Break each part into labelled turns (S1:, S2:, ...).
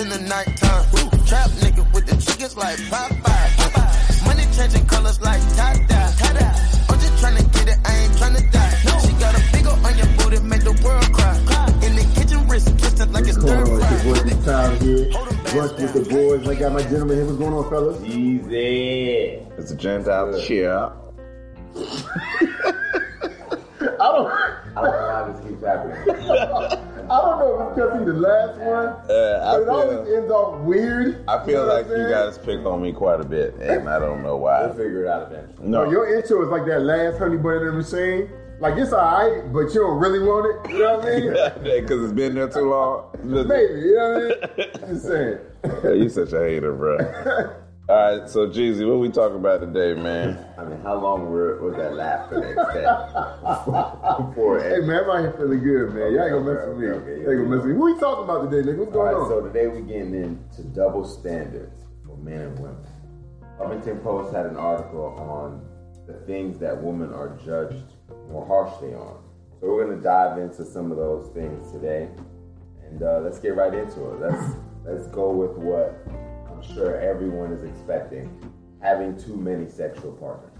S1: in the nighttime. Trap nigga with the chickens like Popeye. Money changing colors like tie-dye. I'm just trying to get it, I ain't trying to die. No. She got a big ol' on your booty, make the world cry. In the kitchen, wrist kissing like it's
S2: What's going
S1: stir
S2: on? It's your boy
S1: fry.
S2: Big here. Brunch with the boys. I got my gentleman here. What's going on, fellas?
S3: Easy.
S4: It's a Gentile cheer.
S2: I don't,
S3: I don't know how this keeps happening.
S2: I don't know if it's because he's the last one,
S4: Uh,
S2: but it
S4: I
S2: always ends off weird.
S4: I feel
S2: know
S4: like you guys pick on me quite a bit, and I don't know
S3: We'll
S4: why.
S3: figure it out eventually.
S2: No,
S4: No,
S2: your intro is like that last honey bun in the machine. Like it's alright, but you don't really want it. You know what I mean?
S4: because it's been there too long.
S2: Maybe, you know what I mean? Just saying.
S4: you such a hater, bro. All right, so Jeezy, what we talking about today, man?
S3: I mean, how long were, was that laugh for to extend? Before
S2: Hey man, out here feeling good, man. Y'all ain't gonna mess with me.
S3: Okay, okay,
S2: Y'all ain't gonna mess with me. Who we talking about today, nigga? What's going
S3: right,
S2: on?
S3: so today we're getting into double standards for men and women. Huffington Post had an article on the things that women are judged more harshly on. So we're going to dive into some of those things today, and uh, let's get right into it. Let's let's go with what I'm sure everyone is expecting: having too many sexual partners.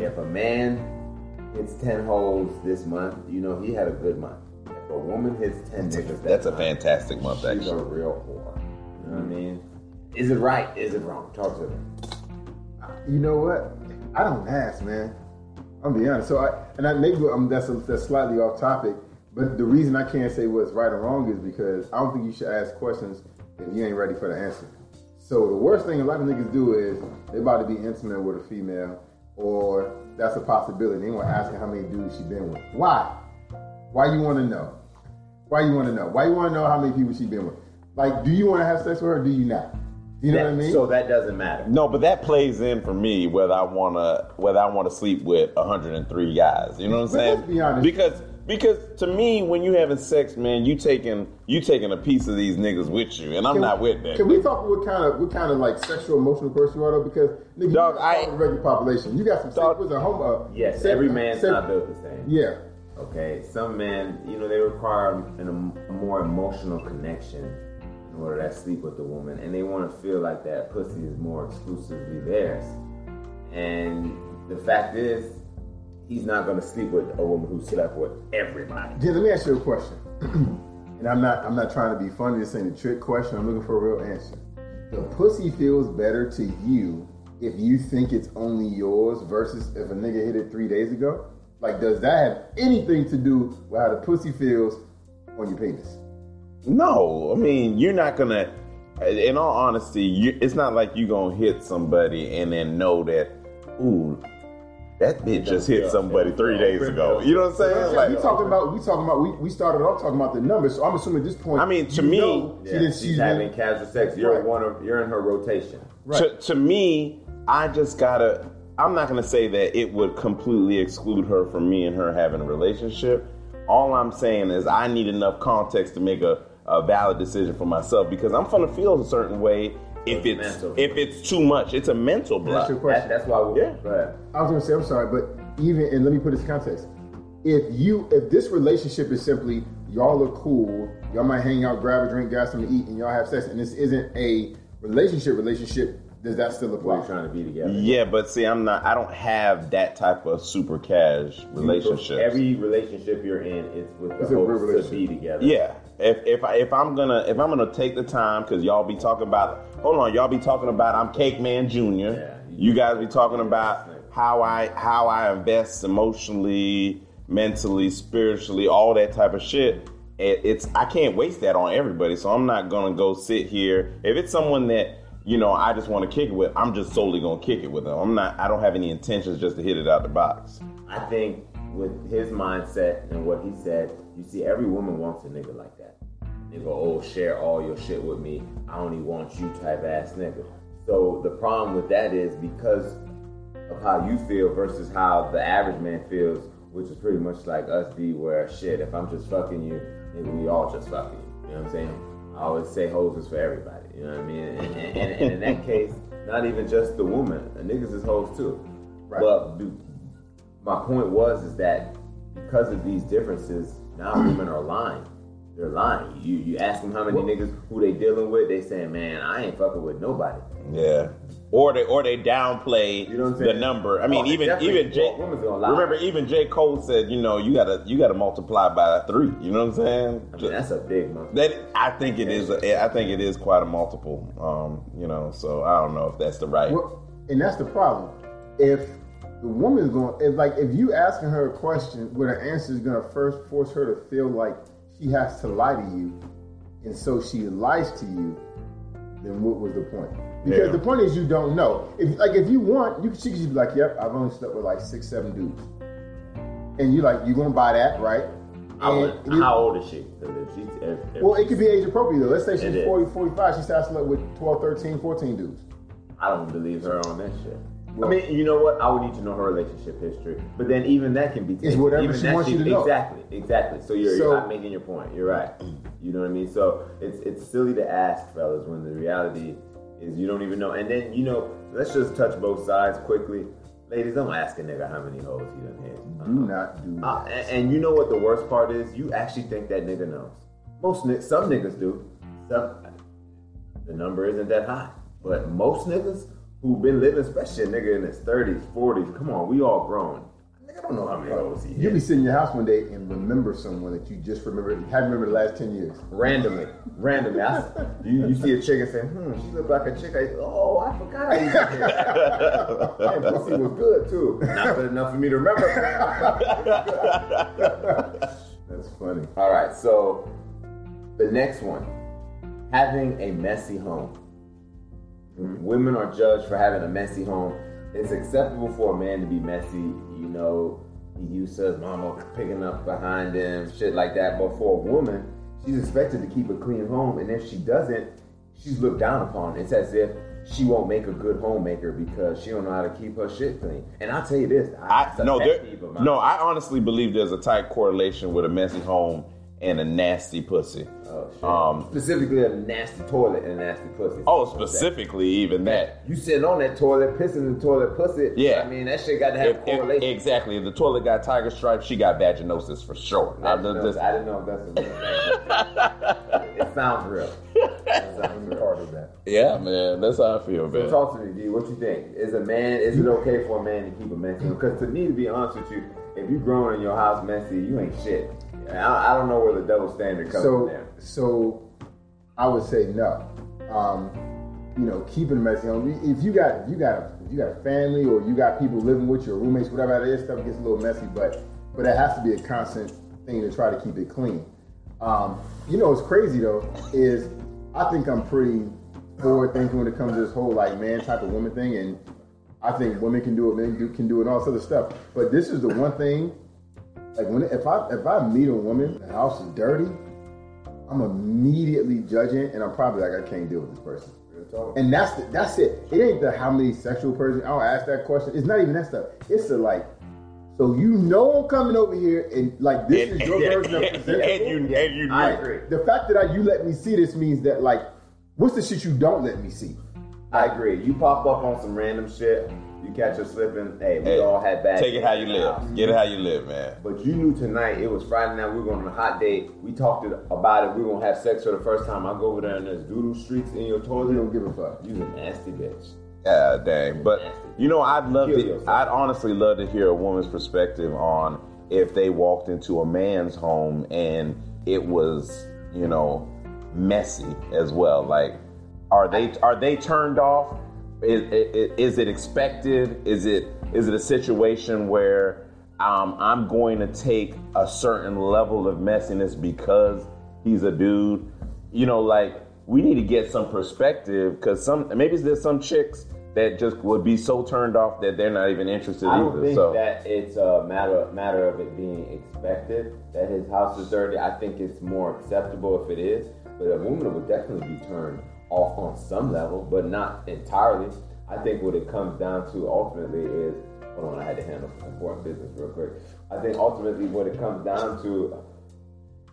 S3: If a man hits ten holes this month, you know he had a good month. If a woman hits ten niggas, that
S4: That's a
S3: month,
S4: fantastic month,
S3: She's a real whore. You know what I mean? Is it right? Is it wrong? Talk to me.
S2: You know what? I don't ask, man. I'm be honest. So I and I maybe um, that's a, that's slightly off topic, but the reason I can't say what's right or wrong is because I don't think you should ask questions if you ain't ready for the answer. So the worst thing a lot of niggas do is they about to be intimate with a female, or that's a possibility. They want to ask her how many dudes she been with. Why? Why you want to know? Why you want to know? Why you want to know how many people she been with? Like, do you want to have sex with her? or Do you not? You know what I mean?
S3: So that doesn't matter.
S4: No, but that plays in for me whether I wanna whether I wanna sleep with 103 guys. You know what I'm
S2: But
S4: saying?
S2: let's be honest.
S4: Because because to me, when you having sex, man, you taking you taking a piece of these niggas with you, and I'm
S2: Can-
S4: not with that.
S2: Can we talk what kind of what kind of like sexual emotional person you are though? Because nigga,
S4: Dog,
S2: you got
S4: I-
S2: the regular population. You got some
S4: Dog-
S2: sex with a homo.
S3: Yes,
S2: sex-
S3: every man's
S2: sex-
S3: not built the same.
S2: Yeah,
S3: Okay, some men, you know, they require an, a more emotional connection in order to sleep with the woman, and they want to feel like that pussy is more exclusively theirs. And the fact is, he's not going to sleep with a woman who slept with everybody.
S2: Jen, let me ask you a question. and I'm not I'm not trying to be funny. This ain't a trick question. I'm looking for a real answer. The pussy feels better to you if you think it's only yours versus if a nigga hit it three days ago. Like, does that have anything to do with how the pussy feels on your penis?
S4: No, I mean you're not gonna. In all honesty, you, it's not like you're gonna hit somebody and then know that, ooh, that bitch just hit somebody three days ago. You know what I'm saying?
S2: we talking about we talking about we, we started off talking about the numbers. So I'm assuming at this point.
S4: I mean, to
S2: you
S4: me-
S2: know she
S3: Yeah,
S2: didn't-
S3: she's
S2: she's
S3: having
S2: been-
S3: casual sex. You're
S2: Right.
S3: one of, you're in her rotation.
S4: to, to me, I just gotta. I'm not gonna say that it would completely exclude her from me and her having a relationship. All I'm saying is I need enough context to make a, a valid decision for myself because I'm gonna feel a certain way if
S3: It's
S4: it's
S3: mental.
S4: if it's too much. It's a mental block.
S2: That's your question.
S3: That, that's why we,
S4: Yeah.
S3: go.
S2: I was gonna say I'm sorry, but even and let me put this in context. If you if this relationship is simply y'all are cool, y'all might hang out, grab a drink, grab something to eat, and y'all have sex, and this isn't a relationship relationship, does that still
S3: We're
S2: apply?
S3: trying to be together.
S4: Yeah, but see, I'm not. I don't have that type of super cash relationship.
S3: Every relationship you're in is with the
S2: It's a real
S3: hopes to be together.
S4: Yeah. If if I if I'm gonna if I'm gonna take the time because y'all be talking about hold on y'all be talking about I'm Cake Man Junior.
S3: Yeah.
S4: You guys be talking about how I how I invest emotionally, mentally, spiritually, all that type of shit. It, it's I can't waste that on everybody. So I'm not gonna go sit here. If it's someone that you know I just want to kick it with, I'm just solely gonna kick it with them. I'm not. I don't have any intentions just to hit it out the box.
S3: I think with his mindset and what he said, you see, every woman wants a nigga like that. Nigga, oh, share all your shit with me. I only want you type ass nigga. So the problem with that is because of how you feel versus how the average man feels, which is pretty much like us be where shit, if I'm just fucking you, then we all just fucking you. You know what I'm saying? I always say hoes is for everybody. You know what I mean? And, and, and, and in that case, not even just the woman, the niggas is hoes too.
S2: Right.
S3: But do, my point was is that because of these differences, now women are lying. they're lying. You you ask them how many niggas who they dealing with, they saying, man, I ain't fucking with nobody.
S4: Yeah. Or they or they downplay
S3: You know
S4: the number. I mean,
S3: Oh,
S4: even even J.
S3: well, women's gonna lie.
S4: Remember, even J. Cole said, you know, you gotta you gotta multiply by three. You know what I'm saying?
S3: I mean, that's a big month.
S4: That I think it is. A, I think it is quite a multiple. Um, you know, so I don't know if that's the right.
S2: Well, and that's the problem. If the woman's going, if like if you asking her a question where the answer is going to first force her to feel like she has to lie to you, and so she lies to you, then what was the point? Because
S4: Yeah.
S2: the point is you don't know. If like if you want, you she could just be like, "Yep, I've only slept with like six, seven dudes," and you're like you gonna buy that, right?
S3: I would, how old is she? if she's, if, if
S2: well, it could be age appropriate though. Let's say she's
S3: is.
S2: 40, 45. She starts slept with 12, 13, 14 dudes.
S3: I don't believe her on that shit. I mean, you know what? I would need to know her relationship history, but then even that can be taken.
S2: It's whatever
S3: even
S2: she wants you to know.
S3: Exactly, exactly. So you're,
S2: So-
S3: I'm making your point. You're right. You know what I mean? So it's it's silly to ask, fellas, when the reality is you don't even know. And then you know, let's just touch both sides quickly. Ladies, don't ask a nigga how many hoes he done hit.
S2: Do not do
S3: Uh,
S2: that.
S3: and, and you know what the worst part is? You actually think that nigga knows. Most niggas, some niggas do. Some, the number isn't that high, but most niggas who've been living, especially a nigga in his thirties, forties, come on, we all grown. Nigga don't know how many he
S2: You'll be sitting in your house one day and remember someone that you just remember, haven't remembered the last 10 years.
S3: Randomly, randomly. I, you, you see a chick and say, hmm, she look like a chick. I, oh, I forgot I used to. Man, pussy was good too. Not good enough for me to remember.
S2: That's funny.
S3: All right, so the next one having a messy home. Women are judged for having a messy home. It's acceptable for a man to be messy, you know. He used to his mama picking up behind him, shit like that. But for a woman, she's expected to keep a clean home, and if she doesn't, she's looked down upon. It's as if she won't make a good homemaker because she don't know how to keep her shit clean. And I'll tell you this,
S4: I
S3: a
S4: no, there,
S3: peeve of mine.
S4: no. I honestly believe there's a tight correlation with a messy home and a nasty pussy.
S3: Oh, shit.
S4: Um,
S3: specifically a nasty toilet and a nasty pussy.
S4: Oh, specifically even that.
S3: You sitting on that toilet, pissing in the toilet, pussy.
S4: Yeah.
S3: I mean, that shit got to have
S4: If- if-
S3: correlation.
S4: exactly. If the toilet got tiger stripes, she got vaginosis for sure.
S3: I
S4: I,
S3: didn't, know,
S4: just-
S3: I didn't know if that's a real thing. it sounds real. It sounds real.
S2: Part of that.
S4: yeah, man. That's how I feel,
S3: So
S4: man.
S3: talk to me, D. What you think? Is a man? Is it okay for a man to keep a messy? Because to me, to be honest with you, if you growing in your house messy, you ain't shit. I, I don't know where the double standard comes from
S2: So,
S3: there.
S2: So I would say no. Um, you know, keeping messy home. If you got, if you got, a, if you got a family or you got people living with your roommates, whatever that is, stuff gets a little messy. But, but it has to be a constant thing to try to keep it clean. Um, you know, what's crazy though is I think I'm pretty forward thinking when it comes to this whole like man type of woman thing, and I think women can do it, men do, can do it, and all this other stuff. But this is the one thing like when if I if I meet a woman, the house is dirty, I'm immediately judging, and I'm probably like I can't deal with this person. And that's the, that's it. It ain't the how many sexual person. I don't ask that question. It's not even that stuff. It's the like. So you know I'm coming over here, and like this
S4: And,
S2: is your version of
S4: and
S2: presentable.
S4: you, and you
S3: I agree.
S2: The fact that I, you let me see this means that like, what's the shit you don't let me see?
S3: I agree. You pop up on some random shit, you catch her slipping. Hey, we
S4: Hey,
S3: all had bad.
S4: Take it how you
S3: days in the house.
S4: live. Get it how you live, man.
S3: But you knew tonight it was Friday night. We were going on a hot date. We talked it- about it. We were gonna have sex for the first time. I go over there and there's doodle streaks in your
S2: You
S3: toilet.
S2: don't give a fuck.
S3: You's a nasty bitch.
S4: Yeah, dang. But you know, I'd love
S3: Kill
S4: to.
S3: yourself.
S4: I'd honestly love to hear a woman's perspective on if they walked into a man's home and it was, you know, messy as well. Like, are they are they turned off? Is, is, it expected? Is it is it a situation where um, I'm going to take a certain level of messiness because he's a dude? You know, like we need to get some perspective because some maybe there's some chicks that just would be so turned off that they're not even interested
S3: I don't
S4: either.
S3: think
S4: so
S3: that it's a matter matter of it being expected that his house is dirty. I think it's more acceptable if it is. But a woman would definitely be turned off on some level, but not entirely. I think what it comes down to ultimately is hold on, I had to handle some important business real quick. I think ultimately what it comes down to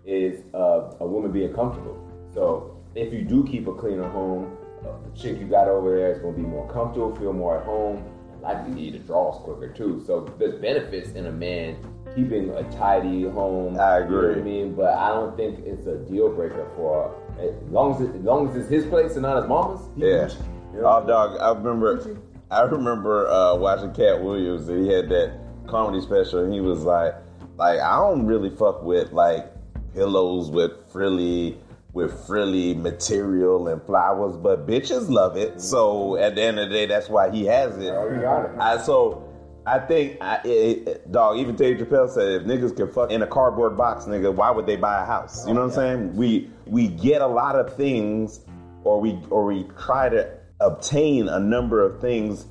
S3: is uh, a woman being comfortable. So if you do keep a cleaner home, the chick you got over there is going to be more comfortable, feel more at home, and likely to eat the draws quicker too. So there's benefits in a man keeping a tidy home.
S4: I
S3: You know what I mean, but I don't think it's a deal breaker for as long as it, as long as it's his place and not his mama's. he
S4: Yeah.
S3: Gucci. You know?
S4: Oh, dog. I remember. I remember uh, watching Katt Williams, and he had that comedy special, and he was like, "Like I don't really fuck with like pillows with frilly." With frilly material and flowers, but bitches love it. So at the end of the day, that's why he has it.
S3: Oh, you got it.
S4: I so I think I, it, it- dog. Even Dave Chappelle said if niggas can fuck in a cardboard box, nigga, why would they buy a house? You know what I'm saying? We we get a lot of things, or we or we try to obtain a number of things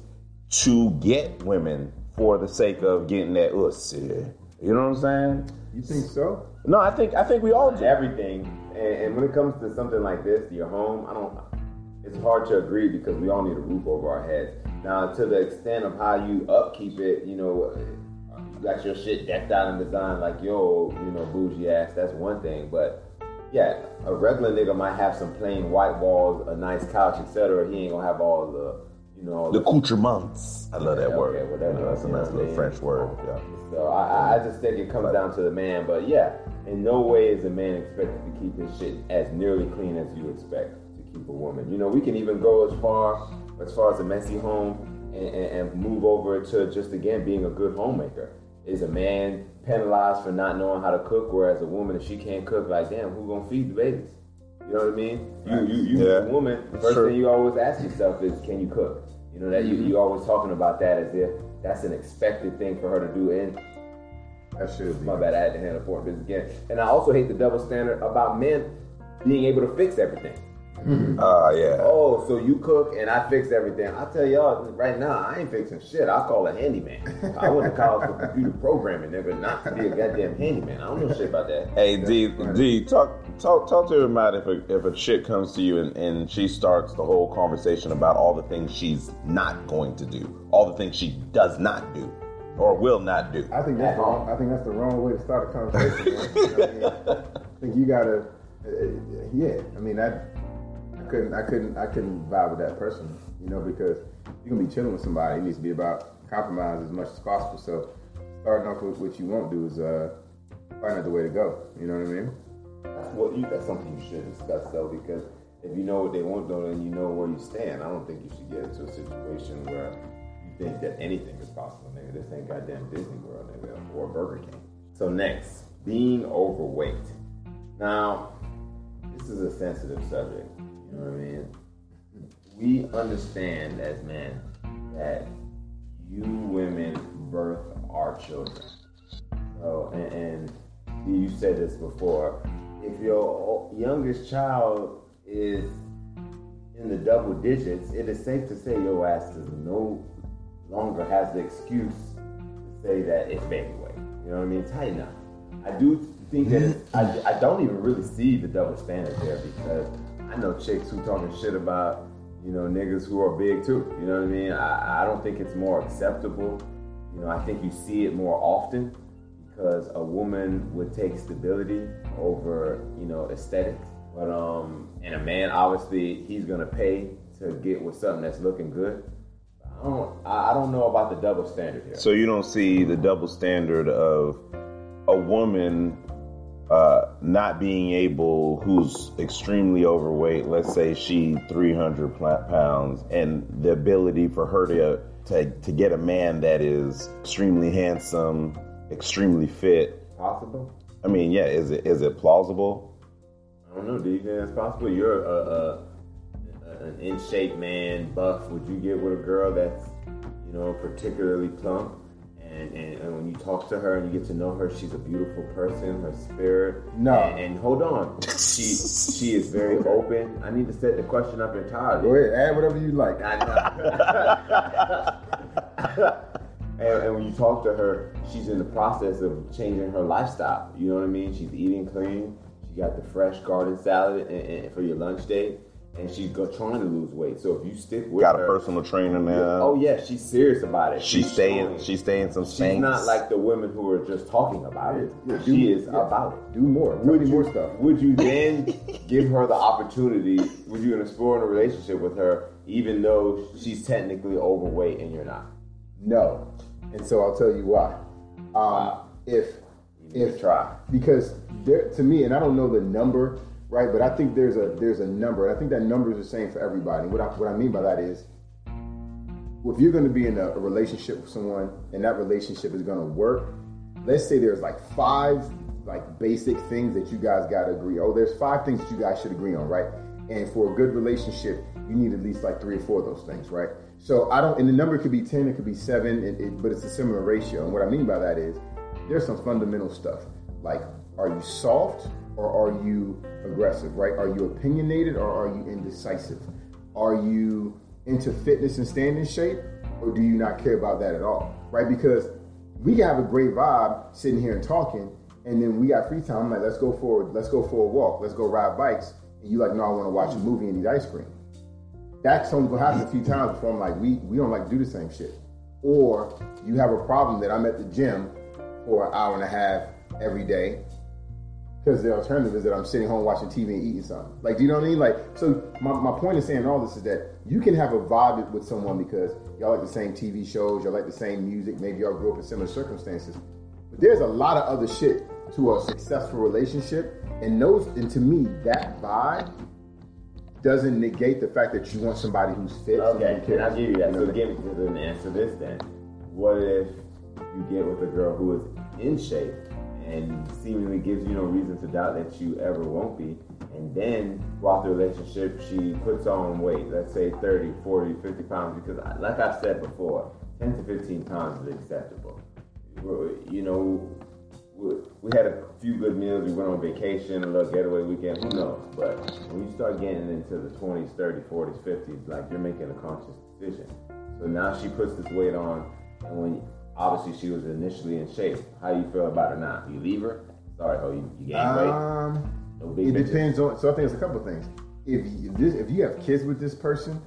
S4: to get women for the sake of getting that ussy. You know what I'm saying?
S2: You think so?
S4: No, I think I think we all do.
S3: everything. And, and when it comes to something like this, your home, I don't. It's hard to agree because we all need a roof over our heads. Now, to the extent of how you upkeep it, you know, you got your shit decked out and designed like yo, you know, bougie ass. That's one thing, but yeah, a regular nigga might have some plain white walls, a nice couch, etc. He ain't gonna have all the, you know, all
S4: The accoutrements. I love that
S3: Yeah,
S4: word.
S3: okay, whatever,
S4: know, that's a nice little? French word. Yeah.
S3: So I, I- I just think it comes down to the man. But yeah, in no way is a man expected to keep his shit as nearly clean as you expect to keep a woman. You know, we can even go as far as far as a messy home and, and, and move over to just again being a good homemaker. Is a man penalized for not knowing how to cook, whereas a woman, if she can't cook, like damn, who gonna feed the babies? You know what I mean? You, you, you,
S4: Yeah.
S3: as a woman, the first
S4: Sure.
S3: thing you always ask yourself is, can you cook? You know that you mm-hmm. you always talking about that as if that's an expected thing for her to do, and
S2: That should be.
S3: my bad, I had to handle foreign business again. And I also hate the double standard about men being able to fix everything.
S4: Ah, yeah.
S3: Oh, so you cook and I fix everything. I tell y'all right now, I ain't fixing shit. I call a handyman. I went to college for computer programming, nigga, not to be a goddamn handyman. I don't know shit about that.
S4: Hey D, D, talk talk talk to everybody if a, if a chick comes to you and, and she starts the whole conversation about all the things she's not going to do, all the things she does not do, or will not do.
S2: I think that's wrong. I think that's the wrong way to start a conversation. I, mean, I think you gotta, uh, yeah. I mean, I, I couldn't, I couldn't, I couldn't vibe with that person, you know, because you're gonna be chilling with somebody. It needs to be about compromise as much as possible. So, starting off with what you won't do is uh, find out the way to go. You know what I mean?
S3: What you. That's something you should discuss though, because if you know what they won't do, then you know where you stand. I don't think you should get into a situation where you think that anything is possible, nigga. This ain't goddamn Disney World, nigga, or Burger King. So next, being overweight. Now, this is a sensitive subject. You know what I mean? We understand as men that you women birth our children. So, and, and you said this before. If your youngest child is in the double digits, it is safe to say your ass is no longer has the excuse to say that it's baby weight. You know what I mean? Tighten up. I do think that I, I don't even really see the double standard there because I know chicks who talking shit about you know niggas who are big too. You know what I mean? I, I don't think it's more acceptable. You know, I think you see it more often because a woman would take stability over you know aesthetics. But um, and a man obviously he's gonna pay to get with something that's looking good. I don't I I don't know about the double standard here.
S4: So you don't see the double standard of a woman uh, not being able, who's extremely overweight. Let's say she 300 pounds, and the ability for her to to to get a man that is extremely handsome, extremely fit.
S3: Possible?
S4: I mean, yeah, is it is it plausible?
S3: I don't know. Do you think that's possible? You're a, a an in shape man, buff. Would you get with a girl that's you know particularly plump? And, and, and when you talk to her and you get to know her, she's a beautiful person. Her spirit.
S2: No.
S3: And, and hold on, she she is very open. I need to set the question up entirely.
S2: Go ahead, add whatever you like.
S3: I know. and, and when you talk to her, she's in the process of changing her lifestyle. You know what I mean? She's eating clean. She got the fresh garden salad and, and for your lunch date, and she's go, trying to lose weight. So if you stick with
S4: Got a personal trainer now.
S3: oh yeah, she's serious about it.
S4: she's
S3: showing.
S4: staying. She's staying some
S3: She's
S4: Spanx.
S3: not like the women who are just talking about it.
S2: Yeah, do-
S3: she is
S2: yeah.
S3: about it.
S2: Do more. Tell
S3: Would
S2: me
S3: you,
S2: more stuff.
S3: would you then give her the opportunity? Would you explore in a relationship with her, even though she's technically overweight and you're not?
S2: No. And so I'll tell you why. Um, if if
S3: try.
S2: because there to me, and I don't know the number, right? But I think there's a there's a number, and I think that number is the same for everybody. What I, what I mean by that is, if you're going to be in a, a relationship with someone, and that relationship is going to work, let's say there's like five like basic things that you guys got to agree. Oh, there's five things that you guys should agree on, right? And for a good relationship, you need at least like three or four of those things, right? So I don't, and the number could be ten, it could be seven, it, it, but it's a similar ratio. And what I mean by that is, there's some fundamental stuff like, are you soft or are you aggressive, right? Are you opinionated or are you indecisive? Are you into fitness and staying in shape, or do you not care about that at all, right? Because we can have a great vibe sitting here and talking, and then we got free time. I'm like, let's go for let's go for a walk, let's go ride bikes, and you like, no, I want to watch a movie and eat ice cream. That's only gonna happen a few times before I'm like, we we don't like do the same shit. Or you have a problem that I'm at the gym for an hour and a half every day because the alternative is that I'm sitting home watching TV and eating something. Like, do you know what I mean? Like, so my, my point in saying all this is that you can have a vibe with someone because y'all like the same TV shows, y'all like the same music, maybe y'all grew up in similar circumstances. But there's a lot of other shit to a successful relationship, and those, and to me, that vibe doesn't negate the fact that you want somebody who's fit.
S3: Okay,
S2: who
S3: and I'll give you that.
S2: cares.
S3: So give me then answer this then. What if you get with a girl who is in shape and seemingly gives you no reason to doubt that you ever won't be, and then throughout the relationship she puts on weight, let's say 30, 40, 50 pounds, because like I've said before, 10 to 15 pounds is acceptable. You know, we, had a few good meals, we went on vacation, a little getaway weekend, who knows? But when you start getting into the 20s, 30s, 40s, 50s, like you're making a conscious decision. So now she puts this weight on, and when obviously she was initially in shape, how do you feel about her now? You leave her? Sorry, oh, you, you gained weight?
S2: Um,
S3: No
S2: it
S3: bitches.
S2: depends on. So I think it's a couple of things. If you, if, this, if you have kids with this person,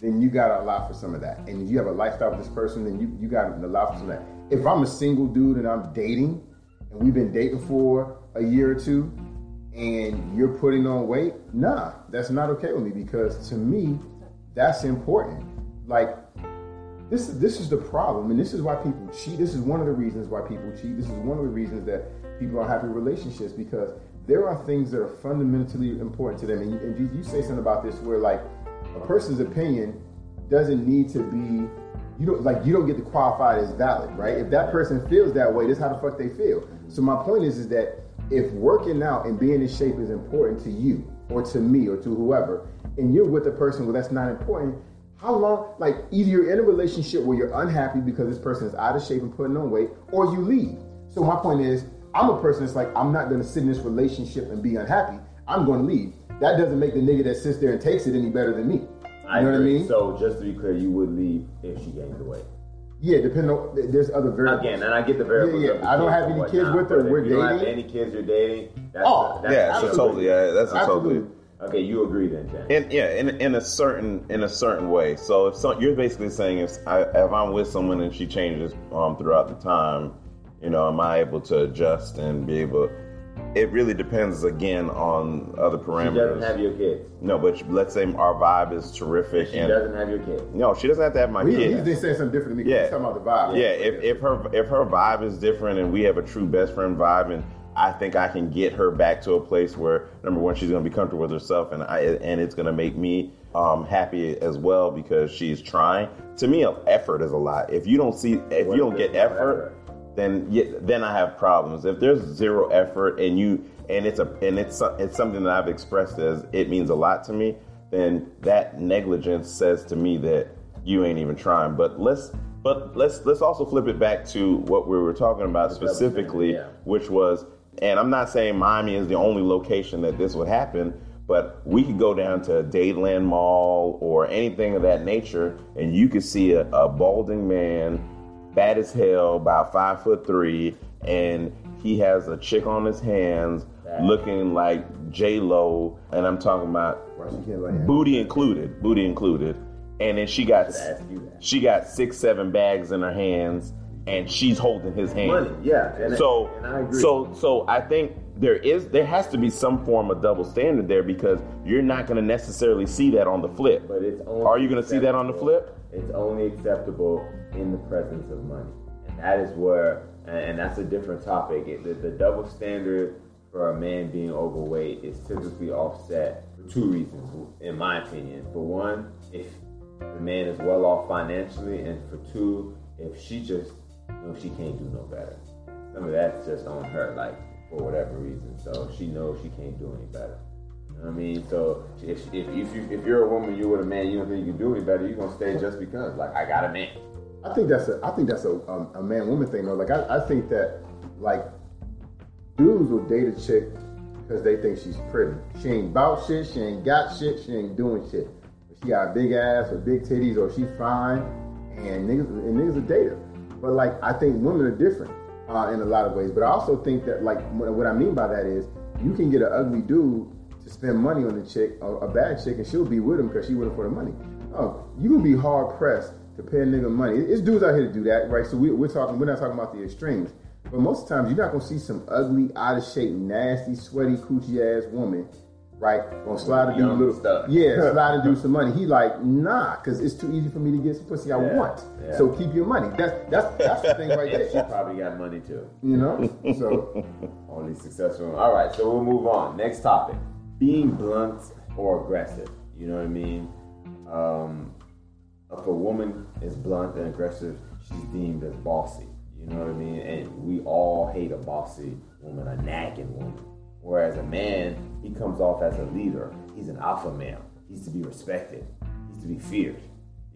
S2: then you got to allow for some of that. And if you have a lifestyle with this person, then you you got to allow for some of that. If I'm a single dude and I'm dating, and we've been dating for a year or two, and you're putting on weight, nah, that's not okay with me because to me, that's important. Like this this is the problem, and this is why people cheat. This is one of the reasons why people cheat. This is one of the reasons that people are happy relationships because there are things that are fundamentally important to them. And, you, and you, you say something about this where like a person's opinion doesn't need to be you don't like you don't get to qualify it as valid, right? If that person feels that way, this is how the fuck they feel. So my point is is that if working out and being in shape is important to you or to me or to whoever, and you're with a person where that's not important, how long, like, either you're in a relationship where you're unhappy because this person is out of shape and putting on weight, or you leave. So my point is, I'm a person that's like, I'm not gonna sit in this relationship and be unhappy. I'm gonna leave. That doesn't make the nigga that sits there and takes it any better than me. You
S3: I
S2: know what I
S3: agree.
S2: mean?
S3: So just to be clear, you would leave if she gained the weight.
S2: yeah, depending on, there's other variables.
S3: Again, and I get the variables.
S2: Yeah, yeah.
S3: the
S2: I don't have any kids with her,
S3: but if
S2: we're
S3: you don't have
S2: dating.
S3: any kids you're dating, that's
S2: Oh,
S3: that's
S4: Yeah, so
S2: Absolutely.
S4: totally. Yeah, that's a totally.
S2: Absolutely.
S3: Okay, you agree then, Jen.
S4: In, yeah, in, in a certain in a certain way. So if so, you're basically saying if I, if I'm with someone and she changes um, throughout the time, you know, am I able to adjust and be able? It really depends again on other
S3: She
S4: parameters.
S3: doesn't have your kids.
S4: no, but let's say our vibe is terrific,
S3: She
S4: and
S3: doesn't have your kids.
S4: no, she doesn't have to have my
S2: He,
S4: kids.
S2: he's been saying something different to me.
S4: Yeah.
S2: He's talking about the vibe.
S4: Yeah, if, if her if her vibe is different and we have a true best friend vibe and I think I can get her back to a place where number one she's gonna be comfortable with herself and I and it's gonna make me um, happy as well because she's trying. To me, effort is a lot. If you don't see if you don't get effort, then yeah, then I have problems. If there's zero effort and you and it's a and it's it's something that I've expressed as it means a lot to me, then that negligence says to me that you ain't even trying. But let's but let's let's also flip it back to what we were talking about specifically,
S3: yeah.
S4: which was and I'm not saying Miami is the only location that this would happen, but we could go down to Dadeland Mall or anything of that nature, and you could see a, a balding man, bad as hell, about five foot three, and he has a chick on his hands,
S3: Bad.
S4: looking like J Lo, and I'm talking about
S2: Why she can't let him?
S4: booty included, booty included, and then she got
S3: Should ask you that.
S4: she got six seven bags in her hands, and she's holding his hand.
S3: Money, yeah. And,
S4: So
S3: and I agree.
S4: so so I think there is there has to be some form of double standard there because you're not going to necessarily see that on the flip.
S3: but it's only
S4: Are you going to see that on the flip?
S3: It's only acceptable in the presence of money. and that is where, and, and that's a different topic. It, the, the double standard for a man being overweight is typically offset for two reasons, in my opinion. For one, if the man is well off financially, and for two, if she just knows she can't do no better. Some of that's just on her, like for whatever reason. So she knows she can't do any better. You know what I mean? So if if if, you, if you're a woman, you're with a man, you don't think you can do any better, you're gonna stay just because. Like I got a man.
S2: I think that's a I think that's a um, a man woman thing though. Like I, I think that like dudes will date a chick because they think she's pretty. She ain't about shit. She ain't got shit. She ain't doing shit. She got a big ass or big titties or she fine, and niggas and niggas will date. But like I think women are different uh, in a lot of ways. But I also think that like what, I mean by that is you can get an ugly dude to spend money on the chick, a, bad chick, and she'll be with him because she with him for the money. Oh, you gonna be hard pressed to pay a nigga money. It's dudes out here to do that, right? So we, we're talking. We're not talking about the extremes. But most times, you're not gonna see some ugly, out of shape, nasty, sweaty, coochie ass woman, right? Gonna slide and do a little
S3: stuff.
S2: Yeah, slide and do some money. He like, nah, because it's too easy for me to get some pussy I
S3: Yeah,
S2: want.
S3: yeah.
S2: So keep your money. That's that's that's the thing right
S3: there. she probably got money too.
S2: You know. So
S3: Only successful. All right, so we'll move on. Next topic: being blunt or aggressive. You know what I mean? Um, if a woman is blunt and aggressive, she's deemed as bossy. You know what I mean? And we all hate a bossy woman, a nagging woman. Whereas a man, he comes off as a leader. He's an alpha male. He's to be respected. He's to be feared.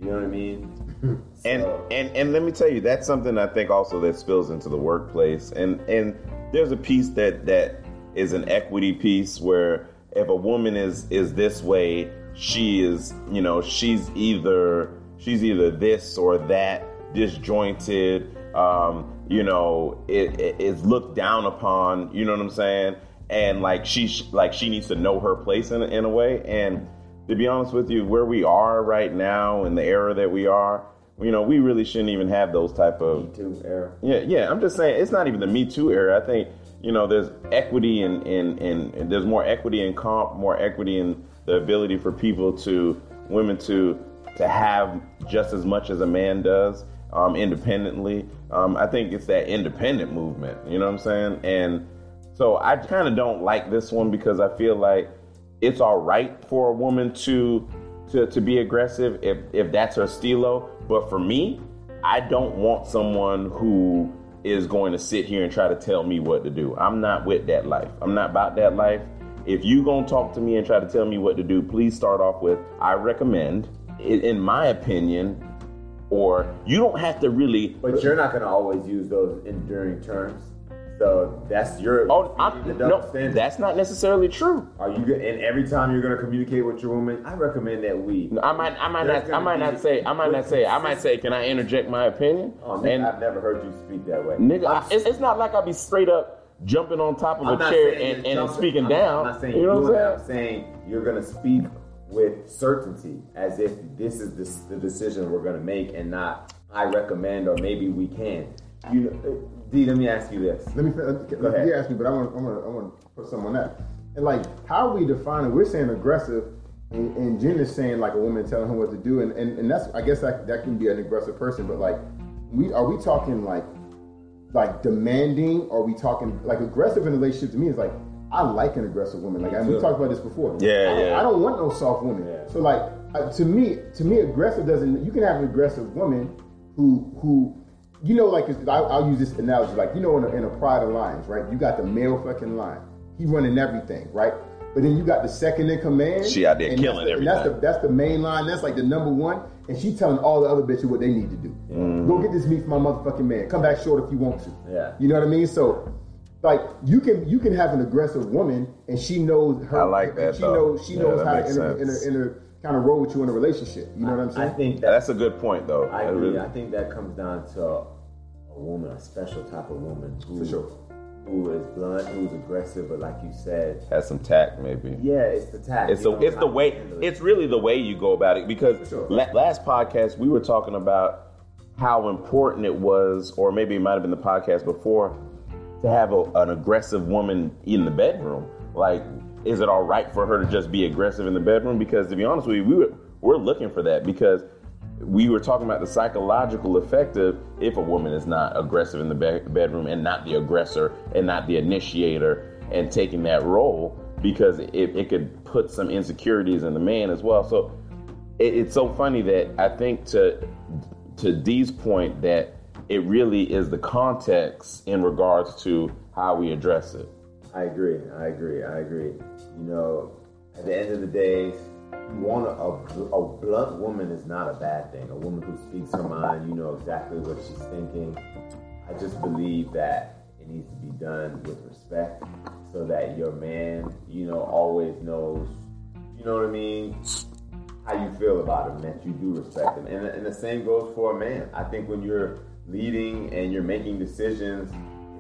S3: You know what I mean?
S4: and
S3: So-
S4: and and let me tell you that's something i think also that spills into the workplace and and there's a piece that that is an equity piece where if a woman is is this way she is you know she's either she's either this or that disjointed um you know it, it is looked down upon you know what i'm saying and like she like she needs to know her place in, a- in a way and to be honest with you, where we are right now in the era that we are, you know, we really shouldn't even have those type
S3: Me
S4: of.
S3: too, era.
S4: Yeah, yeah. I'm just saying, it's not even the Me Too era. I think you know, there's equity in in, in, in there's more equity in comp, more equity in the ability for people to women to to have just as much as a man does um, independently. Um, I think it's that independent movement. You know what I'm saying? And so I kind of don't like this one because I feel like it's all right for a woman to to, to be aggressive if if that's her stilo. But for me, I don't want someone who is going to sit here and try to tell me what to do. I'm not with that life. I'm not about that life. If you gonna talk to me and try to tell me what to do, please start off with I recommend. In my opinion, or you don't have to really.
S3: But you're not to always use those enduring terms. So that's your
S4: Oh,
S3: the
S4: no,
S3: standard.
S4: that's not necessarily true.
S3: Are you and every time you're going to communicate with your woman, I recommend that we.
S4: I might, I might
S3: There's
S4: not, I might not say, I might not say, I might say, can I interject my opinion?
S3: Oh, nigga,
S4: and
S3: I've never heard you speak that way.
S4: nigga,
S3: I'm
S4: it's, it's not like I'll be straight up jumping on top of
S3: I'm
S4: a chair and,
S3: you're
S4: and speaking
S3: I'm-
S4: down.
S3: I'm not saying
S4: you know
S3: you're
S4: what I'm saying?
S3: I'm saying you're going to speak with certainty, as if this is this, the decision we're going to make, and not I recommend or maybe we can. You know, D, let me ask you this.
S2: let me let,
S3: Go ahead.
S2: you ask me, but I want I want I want to put something on that. And like how we define it, we're saying aggressive, and, and Jen is saying like a woman telling him what to do, and, and, and that's I guess that that can be an aggressive person, but like we are we talking like like demanding? Or are we talking like aggressive in a relationship? To me, is like I like an aggressive woman. Like and we talked about this before.
S4: Yeah,
S2: I don't,
S4: yeah.
S2: I don't want no soft woman.
S3: Yeah.
S2: So like uh, to me, to me, aggressive doesn't. You can have an aggressive woman who who. You know, like I'll, I'll use this analogy. Like you know, in a, in a pride of lions, right? You got the male fucking lion. He running everything, right? But then you got the second in command.
S4: She out there
S2: and
S4: killing
S2: that's the, and That's the,
S4: everything.
S2: that's the main line. That's like the number one. And she telling all the other bitches what they need to do.
S4: Mm-hmm.
S2: Go get this meat from my motherfucking man. Come back short if you want to.
S3: Yeah.
S2: You know what I mean? So, like you can you can have an aggressive woman and she knows her.
S4: I like that,
S2: She
S4: though.
S2: knows she
S4: Yeah,
S2: knows how to
S4: makes
S2: inter, inter, inter, kind of roll with you in a relationship. You know what I'm saying?
S3: I think that
S4: That's a good point, though.
S3: I
S4: That
S3: agree.
S4: really-
S3: I think that comes down to a, a woman, a special type of woman who,
S2: For sure.
S3: who is blunt, who's aggressive, but like you said,
S4: has some tact, maybe.
S3: yeah, it's the tact.
S4: It's
S3: you
S4: the
S3: know,
S4: it's the way
S3: it.
S4: it's really the way you go about it because
S2: sure.
S4: la- last podcast we were talking about how important it was, or maybe it might have been the podcast before, to have a, an aggressive woman in the bedroom. Like, is it all right for her to just be aggressive in the bedroom? Because to be honest with you, we were we're looking for that because we were talking about the psychological effect of if a woman is not aggressive in the be- bedroom and not the aggressor and not the initiator and taking that role because it, it could put some insecurities in the man as well. So it, it's so funny that I think to to Dee's point that it really is the context in regards to how we address it.
S3: I agree. I agree. I agree. You know, at the end of the day, you want a, a, blunt woman is not a bad thing. A woman who speaks her mind, you know exactly what she's thinking. I just believe that it needs to be done with respect so that your man, you know, always knows, you know what I mean, how you feel about him, that you do respect him. And, and the same goes for a man. I think when you're leading and you're making decisions,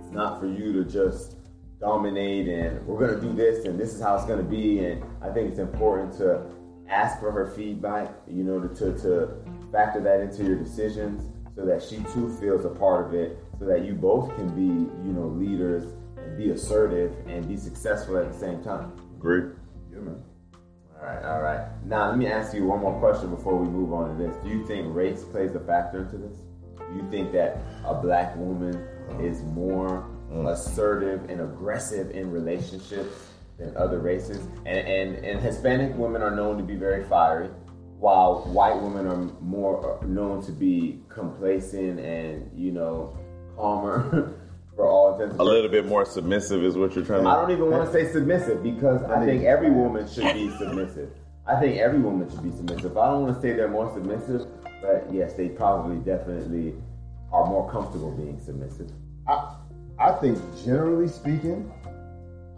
S3: it's not for you to just dominate and we're going to do this and this is how it's going to be. And I think it's important to ask for her feedback, you know, to, to factor that into your decisions so that she too feels a part of it, so that you both can be, you know, leaders and be assertive and be successful at the same time.
S4: Agree?
S2: Yeah, man.
S3: All right, all right. Now, let me ask you one more question before we move on to this. Do you think race plays a factor into this? Do you think that a black woman is more assertive and aggressive in relationships than other races? And, and, and Hispanic women are known to be very fiery, while white women are more known to be complacent and, you know, calmer for all intents and
S4: A little bit more submissive is what you're trying to.
S3: I don't even want to say submissive because I think every woman should be submissive. I think every woman should be submissive. I don't want to say they're more submissive, but yes, they probably definitely are more comfortable being submissive.
S2: I, I think generally speaking,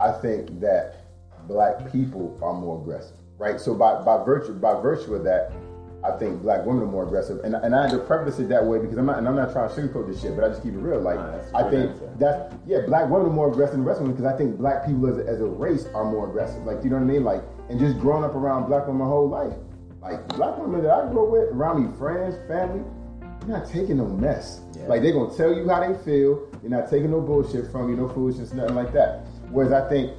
S2: I think that black people are more aggressive, right? So by, by virtue by virtue of that, I think black women are more aggressive, and, and I had to preface it that way because I'm not and I'm not trying to sugarcoat this shit, but I just keep it real. Like
S3: Nah, that's
S2: I think
S3: answer.
S2: that yeah, black women are more aggressive than the rest of them because I think black people as a, as a race are more aggressive. Like you know what I mean? Like and just growing up around black women my whole life, like black women that I grew up with, around me, friends, family, they're not taking no mess.
S3: Yeah.
S2: Like they're gonna tell you how they feel. They're not taking no bullshit from you, no foolishness, nothing like that. Whereas I think,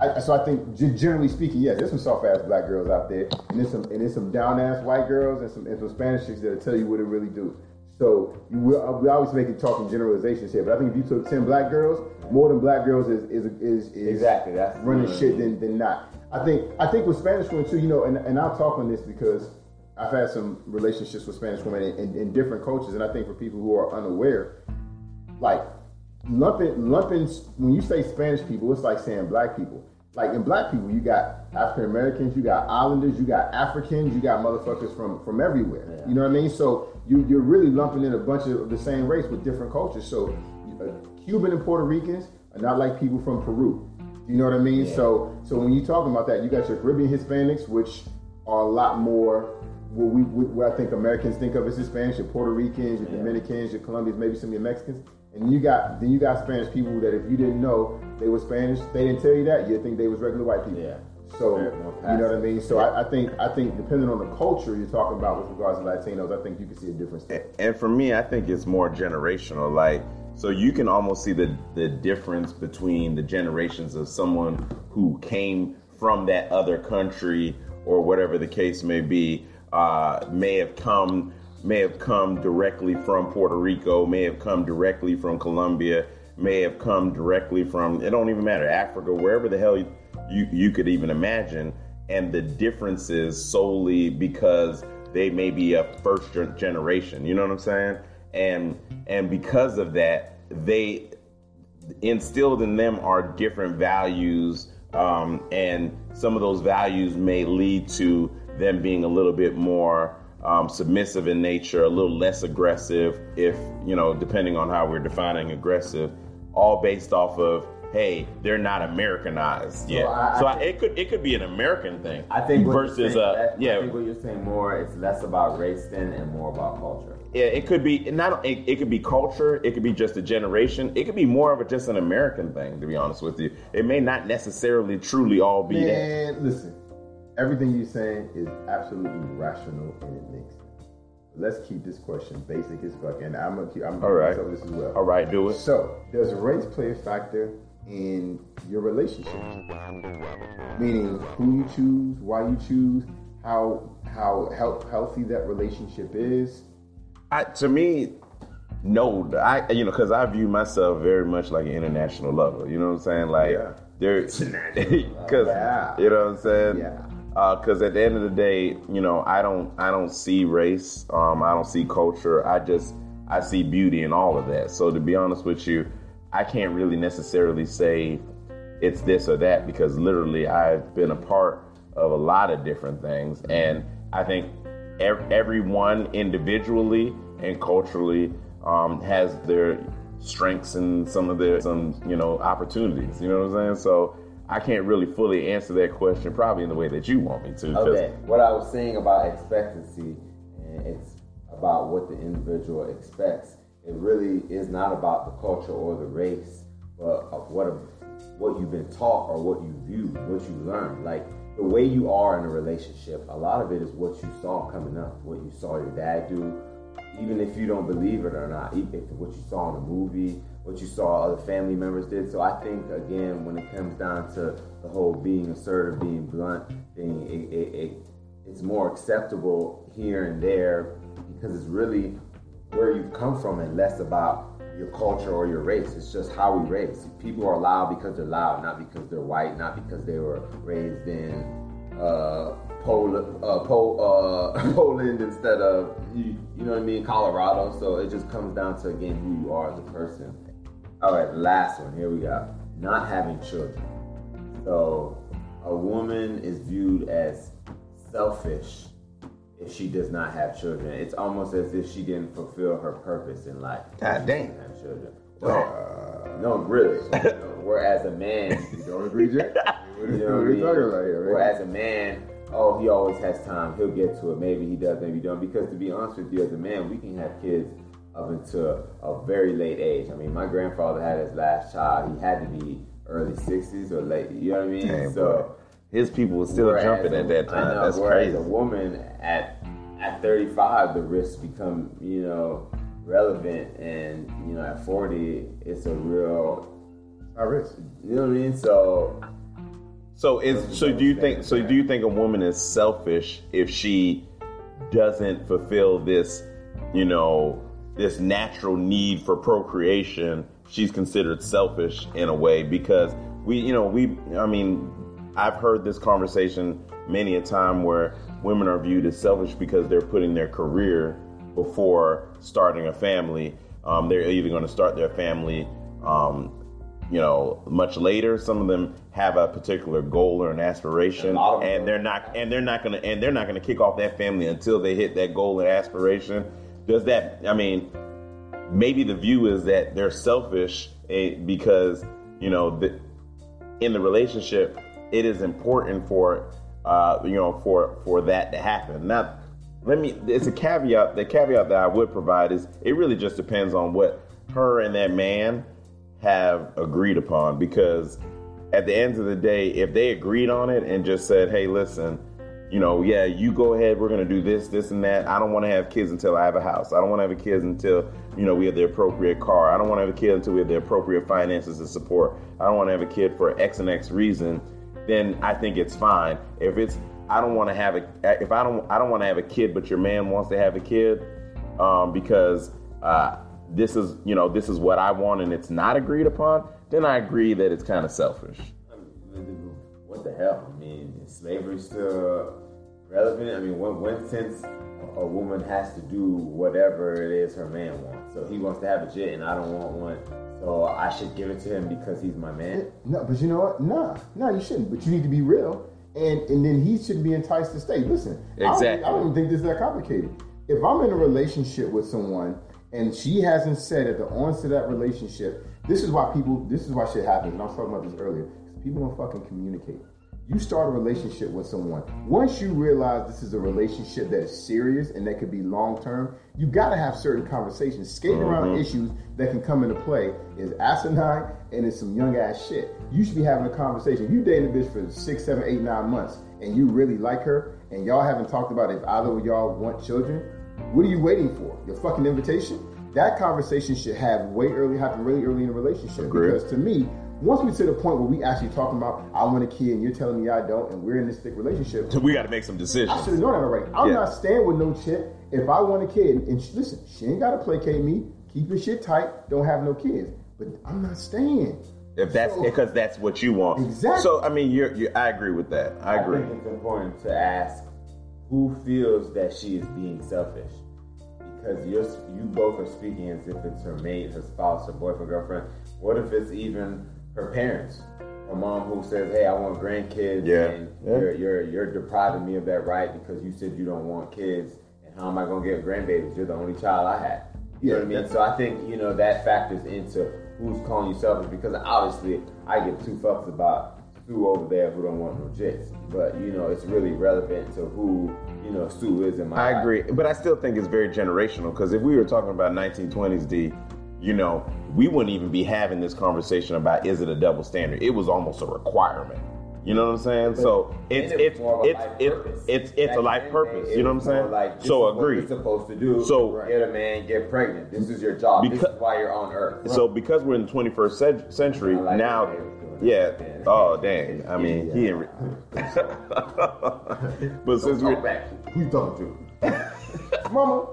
S2: I, so I think generally speaking, yes, there's some soft ass black girls out there, and there's some and there's some down ass white girls and some and some Spanish chicks that'll tell you what it really do. So you will, uh, we always make it talking generalizations here, but I think if you took ten black girls, more than black girls is is is, is
S3: Exactly, that's-
S2: running shit than, than not. I think I think with Spanish women too, you know, and, and I'll talk on this because I've had some relationships with Spanish women in, in, in different cultures, and I think for people who are unaware, like lumping lumping when you say Spanish people, it's like saying black people. Like in black people, you got African Americans, you got Islanders, you got Africans, you got motherfuckers from from everywhere.
S3: Yeah.
S2: You know what I mean? So you you're really lumping in a bunch of the same race with different cultures. So uh, Cuban and Puerto Ricans are not like people from Peru. You know what I mean?
S3: Yeah.
S2: So so when you talking about that, you got your Caribbean Hispanics, which are a lot more what we what I think Americans think of as Hispanics, your Puerto Ricans, your
S3: Yeah.
S2: Dominicans, your Colombians, maybe some of your Mexicans. And you got then you got Spanish people that if you didn't know they were Spanish, they didn't tell you that, you'd think they was regular white people.
S3: Yeah.
S2: So you know what I mean? So I, I think I think depending on the culture you're talking about with regards to Latinos, I think you can see a difference there.
S4: And for me, I think it's more generational. Like, so you can almost see the the difference between the generations of someone who came from that other country or whatever the case may be, uh, may have come may have come directly from Puerto Rico, may have come directly from Colombia, may have come directly from it don't even matter Africa, wherever the hell you you, you could even imagine, and the differences solely because they may be a first generation. You know what I'm saying? And and because of that, they instilled in them are different values, um, and some of those values may lead to them being a little bit more um, submissive in nature, a little less aggressive, if you know, depending on how we're defining aggressive, all based off of hey, they're not Americanized yet.
S3: I- I
S4: so I,
S3: think-
S4: it could it could be an American thing.
S3: I think
S4: versus
S3: you're saying,
S4: uh,
S3: that- I
S4: yeah,
S3: think what you're saying more it's less about race then and more about culture.
S4: yeah, it could be not. It, it could be culture. It could be just a generation. It could be more of a just an American thing. To be honest with you, it may not necessarily truly all be that.
S2: Listen, everything you're saying is absolutely rational and it makes sense. Let's keep this question basic as fuck, and I'm gonna keep. I'm
S4: All right.
S2: gonna cover this as well.
S4: All right, do it.
S2: So, does race play a factor in your relationships? Meaning, who you choose, why you choose, how how health, healthy that relationship is?
S4: I, to me, no, I you know because I view myself very much like an international lover. You know what I'm saying? Like
S2: Yeah.
S4: there, because
S2: Yeah.
S4: you know what I'm saying.
S2: Yeah.
S4: Because at the end of the day, you know, I don't I don't see race. Um, I don't see culture. I just I see beauty in all of that. So to be honest with you, I can't really necessarily say it's this or that because literally I've been a part of a lot of different things, and I think ev- everyone individually and culturally um, has their strengths and some of their some you know opportunities. You know what I'm saying? So I can't really fully answer that question probably in the way that you want me to.
S3: Okay, what I was saying about expectancy, and it's about what the individual expects. It really is not about the culture or the race, but of what what you've been taught or what you view, what you learn. Like the way you are in a relationship, a lot of it is what you saw coming up, what you saw your dad do, even if you don't believe it or not, if what you saw in a movie, what you saw other family members did. So I think again, when it comes down to the whole being assertive, being blunt thing, it, it, it it's more acceptable here and there because it's really where you've come from and less about your culture or your race. It's just how we raise. People are loud because they're loud, not because they're white, not because they were raised in uh, Poland, uh, Pol- uh, Poland instead of you, you know what I mean, Colorado. So it just comes down to again who you are as a person. All right, last one. Here we go. Not having children. So a woman is viewed as selfish if she does not have children. It's almost as if she didn't fulfill her purpose in life.
S4: God damn.
S3: Have children. Well, uh, no, really. Whereas a man,
S2: You don't agree? What
S3: you
S2: are
S3: know what mean?
S2: talking about here, right?
S3: Whereas a man, oh, he always has time. He'll get to it. Maybe he does, maybe he don't. Because to be honest with you, as a man, we can have kids up until a very late age. I mean, my grandfather had his last child. He had to be early 60s or late. You know what I mean?
S4: Damn,
S3: so.
S4: boy. His people were still jumping at that
S3: I
S4: time.
S3: know,
S4: That's
S3: whereas
S4: crazy.
S3: a woman at at 35, the risks become you know relevant, and you know at 40, it's a real.
S2: High risk.
S3: You know what I mean? So
S4: So is so do you think so do you think a woman is selfish if she doesn't fulfill this, you know, this natural need for procreation? She's considered selfish in a way because we, you know, we I mean, I've heard this conversation many a time where women are viewed as selfish because they're putting their career before starting a family. Um, they're either going to start their family um, you know much later some of them have a particular goal or an aspiration
S3: A lot of them
S4: and they're not and they're not gonna and they're not gonna kick off that family until they hit that goal and aspiration does that i mean maybe the view is that they're selfish eh, because you know the, in the relationship it is important for uh, you know for for that to happen. Now let me it's a caveat the caveat that i would provide is it really just depends on what her and that man have agreed upon because at the end of the day if they agreed on it and just said hey listen you know yeah you go ahead we're going to do this this and that. I don't want to have kids until i have a house. I don't want to have a kids until you know we have the appropriate car. I don't want to have a kid until we have the appropriate finances and support. I don't want to have a kid for x and x reason then i think it's fine. If it's i don't want to have a if i don't i don't want to have a kid but your man wants to have a kid um, because uh, this is you know this is what I want and it's not agreed upon, then I agree that it's kind of selfish.
S3: What the hell? I mean, is slavery still relevant? I mean, when, when since a woman has to do whatever it is her man wants. So he wants to have a jet and I don't want one. So I should give it to him because he's my man.
S2: No, but you know what? Nah, nah, you shouldn't. But you need to be real, and and then he shouldn't be enticed to stay. Listen, I don't-
S4: Exactly.
S2: I don't, even think this is that complicated. If I'm in a relationship with someone and she hasn't said at the onset of that relationship, this is why people, this is why shit happens. And I was talking about this earlier. People don't fucking communicate. You start a relationship with someone. Once you realize this is a relationship that is serious and that could be long term, you got to have certain conversations. Skating around mm-hmm. issues that can come into play is asinine and it's some young ass shit. You should be having a conversation. You dating a bitch for six, seven, eight, nine months and you really like her and y'all haven't talked about if either of y'all want children, what are you waiting for? Your fucking invitation? That conversation should have way early happen really early in a relationship.
S4: Agreed.
S2: Because to me, once we to the point where we actually talking about I want a kid and you're telling me I don't, and we're in this thick relationship,
S4: we got to make some decisions.
S2: I should have known that already. I'm
S4: Yeah.
S2: not staying with no chick if I want a kid. And sh- listen, she ain't got to placate me. Keep your shit tight. Don't have no kids. But I'm not staying.
S4: If that's
S2: So-
S4: because that's what you want.
S2: Exactly.
S4: So I mean, you're, you I agree with that. I agree.
S3: I think it's important to ask who feels that she is being selfish. Because you're, you both are speaking as if it's her mate, her spouse, her boyfriend, girlfriend. What if it's even her parents? Her mom who says, "Hey, I want grandkids,
S4: Yeah.
S3: and
S4: Yeah.
S3: You're, you're you're depriving me of that right because you said you don't want kids, and how am I gonna get grandbabies? You're the only child I had." You know what I mean? So I think you know that factors into who's calling you selfish because obviously I give two fucks about Stu over there who don't want no jits, but you know it's really relevant to who you know Stu is in my.
S4: I
S3: life.
S4: agree, but I still think it's very generational because if we were talking about 1920s, D, you know, we wouldn't even be having this conversation about is it a double standard. It was almost a requirement. You know what I'm saying? so it's
S3: it
S4: it's
S3: more of a
S4: it's it's it's it's
S3: Back
S4: a life purpose.
S3: day,
S4: You know what I'm saying?
S3: Like,
S4: so agree.
S3: You're supposed to do.
S4: So-
S3: get a man, get pregnant. This is your job. this
S4: Because-
S3: is why you're on Earth.
S4: So because we're in the 21st century
S3: like
S4: now,
S3: the way it was doing
S4: yeah. Oh dang! I mean, he. Ain't re- but since
S3: we're back. Who you talking to?
S2: Mama.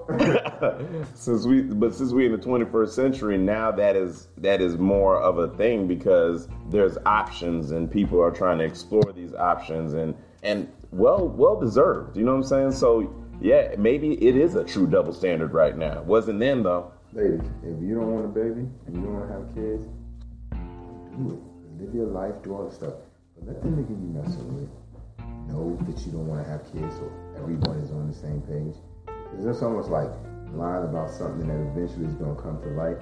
S4: since we but since we in the 21st century now that is that is more of a thing because there's options and people are trying to explore these options and and well well deserved you know what i'm saying so yeah maybe it is a true double standard right now wasn't then though
S2: Ladies, if you don't want a baby and you don't want to have kids, do it. Live your life, do all the stuff. But let the nigga you messing with know that you don't want to have kids so everyone is on the same page. Because it's almost like lying about something that eventually is going to come to light.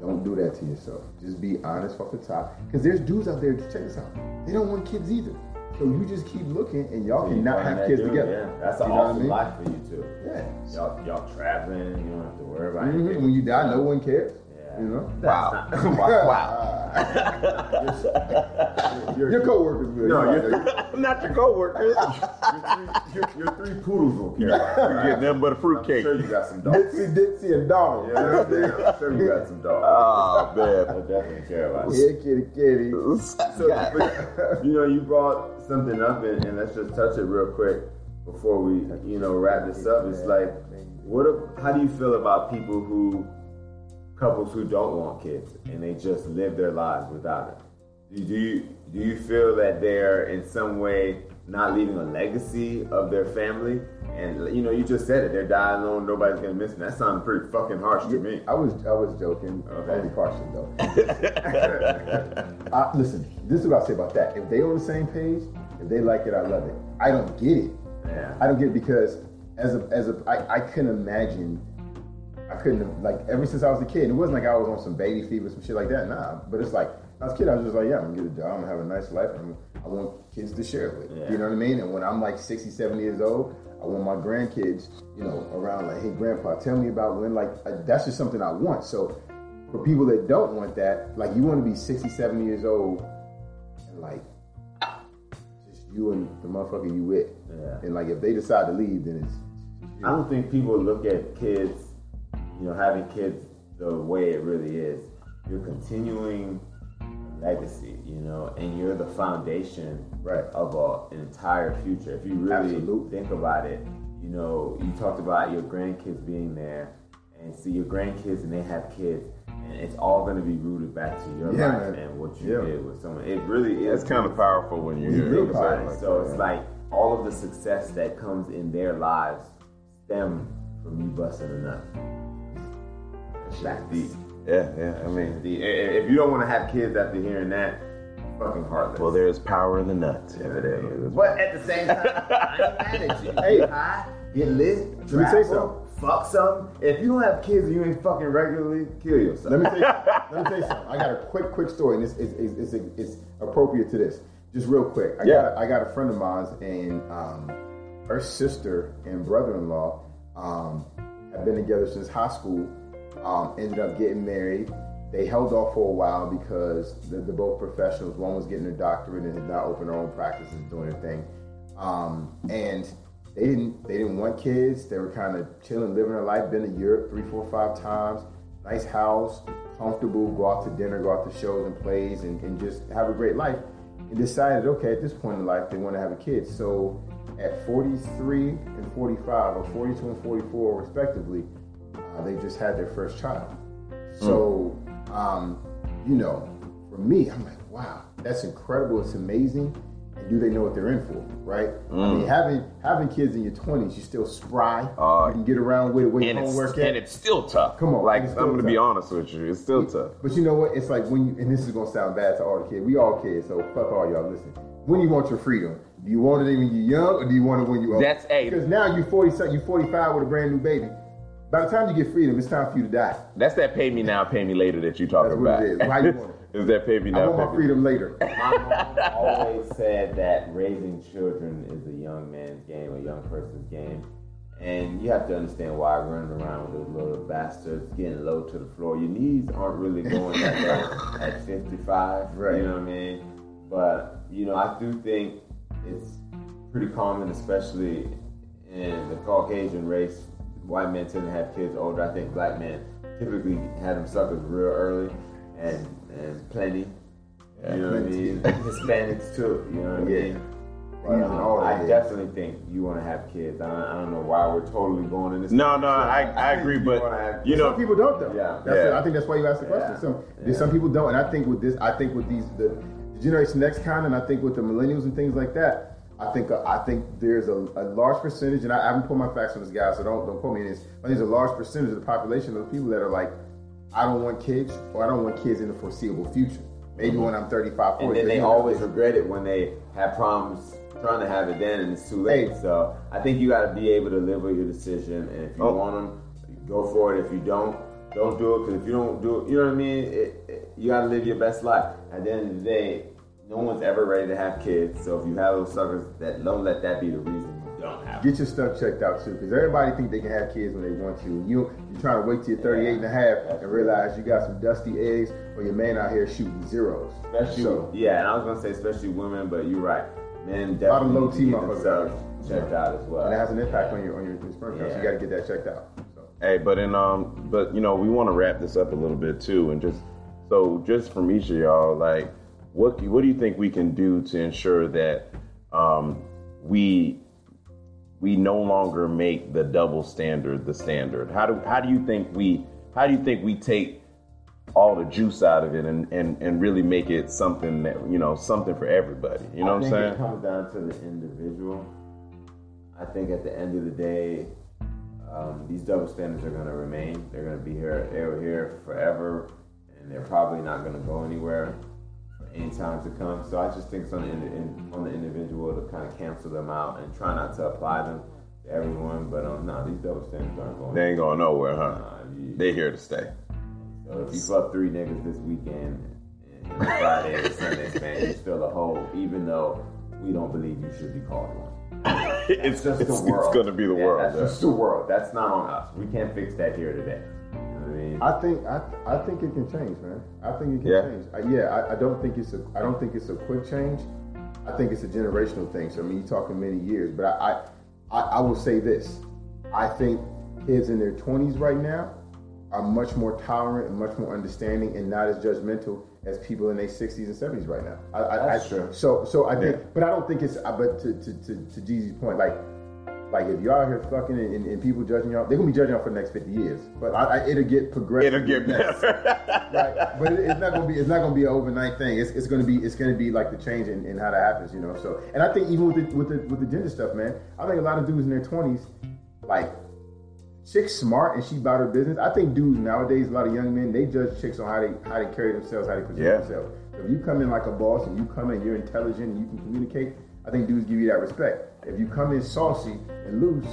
S2: Don't do that to yourself. Just be honest off the top. Because there's dudes out there, check this out, they don't want kids either. So you just keep looking and y'all
S3: You
S2: cannot have kids
S3: dude,
S2: together.
S3: Yeah, that's an
S2: what I
S3: awesome
S2: mean?
S3: life for you too.
S2: Yeah.
S3: Y'all, y'all traveling. You don't have to worry about
S2: Mhm.
S3: anything.
S2: When you die, no one cares.
S3: Yeah.
S2: You know?
S4: wow
S3: That's not-
S4: wow
S2: Your, your coworkers will.
S3: No,
S2: You
S3: you're-
S2: know,
S4: not your co-workers
S3: your, your three poodles will care about.
S4: you get nothing but a
S3: I'm
S4: fruitcake
S3: sure you got some dogs.
S2: Ditsy, Ditsy, and Donald.
S3: Yeah, I'm sure you got some dogs.
S4: oh man, I
S3: definitely care about.
S2: Yeah, kitty, kitty.
S3: So, but, you know, you brought something up, and, and let's just touch it real quick before we, you know, wrap this up. It's like, what? If, how do you feel about people who, couples who don't want kids and they just live their lives without it? Do do you do you feel that they're in some way not leaving a legacy of their family? And you know, you just said it. They're dying alone. Nobody's gonna miss them. That sounded pretty fucking harsh to me.
S2: I was I was joking,
S3: Okay.
S2: only partially though. uh, listen, this is what I say about that. If they on the same page, if they like it, I love it. I don't get it.
S3: Yeah.
S2: I don't get it because as a as a I, I couldn't imagine. I couldn't have, like ever since I was a kid. It wasn't like I was on some baby fever, some shit like that. Nah, but it's like when I was a kid. I was just like, yeah, I'm gonna get a job, I'm gonna have a nice life, and I want kids to share it with.
S3: Yeah.
S2: You know what I mean? And when I'm like 60, 70 years old, I want my grandkids, you know, around like, hey, grandpa, tell me about when. Like uh, that's just something I want. So for people that don't want that, like you want to be 60, 70 years old, and like just you and the motherfucker you with.
S3: Yeah.
S2: And like if they decide to leave, then it's.
S3: I don't think people look at kids, you know, having kids the way it really is. You're continuing a legacy, you know, and you're the foundation
S2: Right.
S3: of a, an entire future. If you really
S2: Absolutely.
S3: think about it, you know, you talked about your grandkids being there, and see your grandkids and they have kids, and it's all going to be rooted back to your
S2: Yeah,
S3: life
S2: man.
S3: and what you
S2: Yeah.
S3: did with someone. It really is.
S4: It's kind of powerful when you
S2: It's
S4: hear
S2: real
S4: it.
S3: Think about it.
S2: like
S3: So
S2: that.
S3: it's like all of the success that comes in their lives stem from you busting a nut. That's deep.
S4: Yeah, yeah. I mean,
S3: The- i- i- If you don't want to have kids after hearing that, fucking heartless.
S4: well, there's power in the nuts.
S3: Yeah, is. But at the same time, I ain't mad at you.
S2: Hey.
S3: High, get lit,
S2: Let me tell you
S3: travel, fuck something. If you don't have kids and you ain't fucking regularly, kill yourself.
S2: Let me tell you, let me tell you something. I got a quick, quick story, and it's, it's, it's, appropriate to this. Just real quick. I
S4: Yeah.
S2: got I got a friend of mine, and um, her sister and brother-in-law um, have been together since high school. Um, ended up getting married. They held off for a while because they're, they're both professionals. One was getting a doctorate and had not opened her own practice and doing her thing. Um, and they didn't they didn't want kids. They were kind of chilling, living their life. Been to Europe three, four, five times. Nice house, comfortable, go out to dinner, go out to shows and plays, and, and just have a great life. And decided, okay, at this point in life, they want to have a kid. So at 43 and 45, or 42 and 44, respectively, uh, they just had their first child. So, um, you know, for me, I'm like, wow, that's incredible. It's amazing. And do they know what they're in for, right? I mean, having having kids in your 20s, you're still spry.
S4: Uh,
S2: you can get around with it, wait
S4: and it's,
S2: homework
S4: and it's still tough.
S2: Come on,
S4: like I'm gonna be honest with you, it's still tough.
S2: But you know what? It's like when you, and this is gonna sound bad to all the kids. We all kids, so fuck all y'all. Listen, when you want your freedom, do you want it when you're young, or do you want it when you're old?
S4: That's- hey.
S2: Because now you're 40, something, you 45 with a brand new baby. By the time you get freedom, it's time for you to die.
S4: That's that pay me now, pay me later that you talking
S2: That's what
S4: about.
S2: it is. Why you want
S4: is that pay me now?
S2: I want
S4: pay
S2: my freedom later.
S3: My mom always said that raising children is a young man's game, a young person's game. And you have to understand why running around with those little bastards getting low to the floor. Your knees aren't really going that low at 55.
S2: Right.
S3: You know what I mean? But, you know, I do think it's pretty common, especially in the Caucasian race. White men tend to have kids older. I think black men typically had them suckers real early and, and plenty. you know what I mean? Hispanics too. You know what I
S2: Yeah.
S3: mean?
S2: Right,
S3: Um, I definitely think you want to have kids. I don't, I don't know why we're totally going in this.
S4: No, no, I, I agree, but
S3: wanna
S4: you know,
S2: some people don't though.
S3: Yeah.
S2: That's
S4: Yeah.
S2: it. I think that's why you asked the question.
S3: Yeah.
S2: Some
S3: Yeah.
S2: some people don't, and I think with this, I think with these the, the Generation Next kind, and I think with the millennials and things like that. I think uh, I think there's a, a large percentage, and I, I haven't put my facts on this guy, so don't don't quote me in this. But there's a large percentage of the population of people that are like, I don't want kids, or I don't want kids in the foreseeable future. Maybe when I'm 35, 40.
S3: and then they always regret it when they have problems trying to have it then and it's too late.
S2: Hey.
S3: So I think you got to be able to live with your decision, and if you
S4: Oh.
S3: want them, go for it. If you don't, don't do it. Because if you don't do it, you know what I mean. It, it, you got to live your best life. At the end of the day, no one's ever ready to have kids. So if you have those suckers, that don't let that be the reason you don't have.
S2: Get your stuff checked out too, because everybody think they can have kids when they want to. You you're trying to wait till you're 38 and a half and realize you got some dusty eggs, or your man out here shooting zeros.
S3: Especially,
S2: So-
S3: yeah, and I was gonna say especially women, but you're right. Men
S2: lot of
S3: definitely
S2: low
S3: need to
S2: T
S3: get
S2: motherfuckers.
S3: themselves checked out as well.
S2: and it has an impact on your on your sperm count. So
S3: Yeah.
S2: you got to get that checked out. So.
S4: Hey, but in um, but you know, we want to wrap this up a little bit too, and just so just from each of y'all, like, what what do you think we can do to ensure that um, we we no longer make the double standard the standard? How do how do you think we how do you think we take all the juice out of it and and, and really make it something that you know something for everybody? You know
S3: I
S4: what I'm
S3: think
S4: saying?
S3: It comes down to the individual. I think at the end of the day, um, these double standards are going to remain. They're going to be here, they're here forever, and they're probably not going to go anywhere any time to come. So I just think it's on the, in, on the individual to kind of cancel them out and try not to apply them to everyone. But um, no, these double standards aren't going.
S4: They ain't going nowhere, huh?
S3: Nah, you-
S4: They here to stay.
S3: so if you fuck three niggas this weekend, and Friday and Sunday, man, you're still a hoe, even though we don't believe you should be called one.
S4: it's
S3: just
S4: it's,
S3: the world.
S4: it's gonna be the
S3: Yeah,
S4: world.
S3: That's
S4: yeah.
S3: just the world. That's not on us. We can't fix that here today. You know what I mean?
S2: I think I, I think it can change, man. I think it can
S4: Yeah.
S2: change. I, yeah, I, I don't think it's a I don't think it's a quick change. I think it's a generational thing. So I mean, you're talking many years, but I I, I, will say this: I think kids in their 20s right now are much more tolerant and much more understanding and not as judgmental as people in their 60s and 70s right now. I, I,
S3: That's
S2: I,
S3: true.
S2: So so I think,
S4: Yeah.
S2: but I don't think it's. But to to to, to Jeezy's point, like like if y'all here fucking and, and, and people judging y'all, they're gonna be judging y'all for the next 50 years. But I, I, it'll get progressive.
S4: It'll get better.
S2: But it, it's not gonna be it's not gonna be an overnight thing. It's, it's gonna be it's gonna be like the change in, in how that happens, you know. So and I think even with the with the with the gender stuff, man, I think a lot of dudes in their twenties, like chicks smart and she about her business. I think dudes nowadays, a lot of young men, they judge chicks on how they how they carry themselves, how they present
S4: Yeah.
S2: themselves. So if you come in like a boss and you come in, you're intelligent and you can communicate, I think dudes give you that respect. If you come in saucy and loose,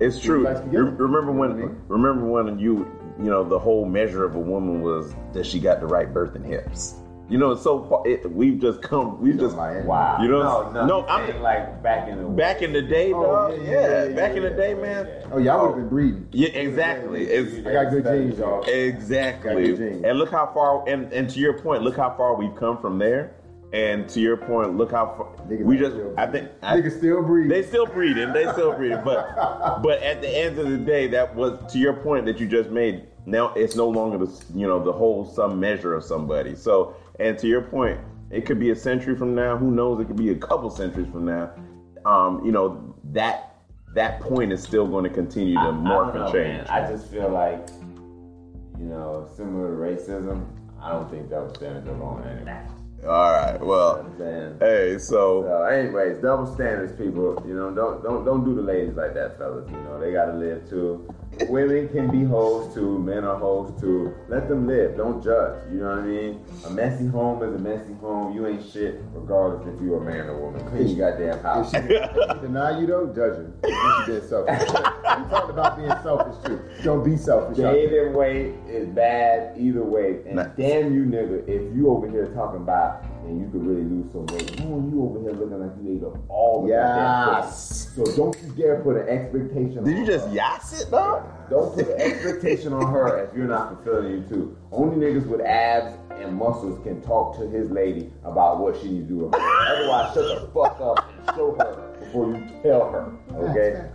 S4: It's true.
S2: like spaghetti.
S4: Re- remember when?
S2: You know I mean?
S4: Remember when you you know the whole measure of a woman was that she got the right birth and hips. You know, so far it, we've just come. We've just
S2: Miami.
S3: wow.
S4: You know,
S3: no, no,
S4: no, I'm-
S3: saying, like back in the
S4: back in the day,
S2: Oh,
S4: dog.
S2: yeah,
S4: Yeah,
S2: yeah, yeah,
S4: back
S2: yeah,
S4: in the
S2: yeah,
S4: day,
S3: yeah,
S4: man.
S3: yeah.
S2: oh y'all would have been breeding.
S4: Yeah, exactly. It's,
S2: I got good genes, y'all.
S4: Exactly.
S2: Got good genes.
S4: And look how far and, and to your point, look how far we've come from there. And to your point, look how far
S2: Niggas
S4: we just
S2: still
S4: I think I,
S2: Niggas still breeding.
S4: they still breeding, they still breeding. But but at the end of the day, that was to your point that you just made. now it's no longer the you know the whole some measure of somebody. So, and to your point, it could be a century from now. Who knows? It could be a couple centuries from now. Um, you know that that point is still going to continue to
S3: I- I
S4: morph
S3: don't know,
S4: and change.
S3: man. I just feel like, you know, similar to racism, I don't think double standards are going anywhere.
S4: All right.
S3: You know
S4: Well,
S3: what I'm saying?
S4: hey, so
S3: So, anyways, double standards, people. You know, don't don't don't do the ladies like that, fellas. You know, they gotta live too. Women can be hoes too. Men are hoes too. Let them live. Don't judge. You know what I mean? A messy home is a messy home. You ain't shit, regardless if you're a man or woman. Clean your goddamn house.
S2: she deny you though, judge her. If she being selfish. we talked about being selfish too. Don't be selfish. out there.
S3: David weight is bad either way. And
S4: Nice.
S3: damn you, nigga, if you over here talking about and you could really lose some weight, no, you over here looking like you ate up all the goddamn
S2: Yes.
S3: So don't you dare put an expectation.
S4: did
S3: on
S4: you
S3: her.
S4: just yas it, dog?
S3: Don't put an expectation on her if you're not fulfilling you too. Only niggas with abs and muscles can talk to his lady about what she needs to do. with her. Otherwise, shut the fuck up and show her before you tell her. Okay.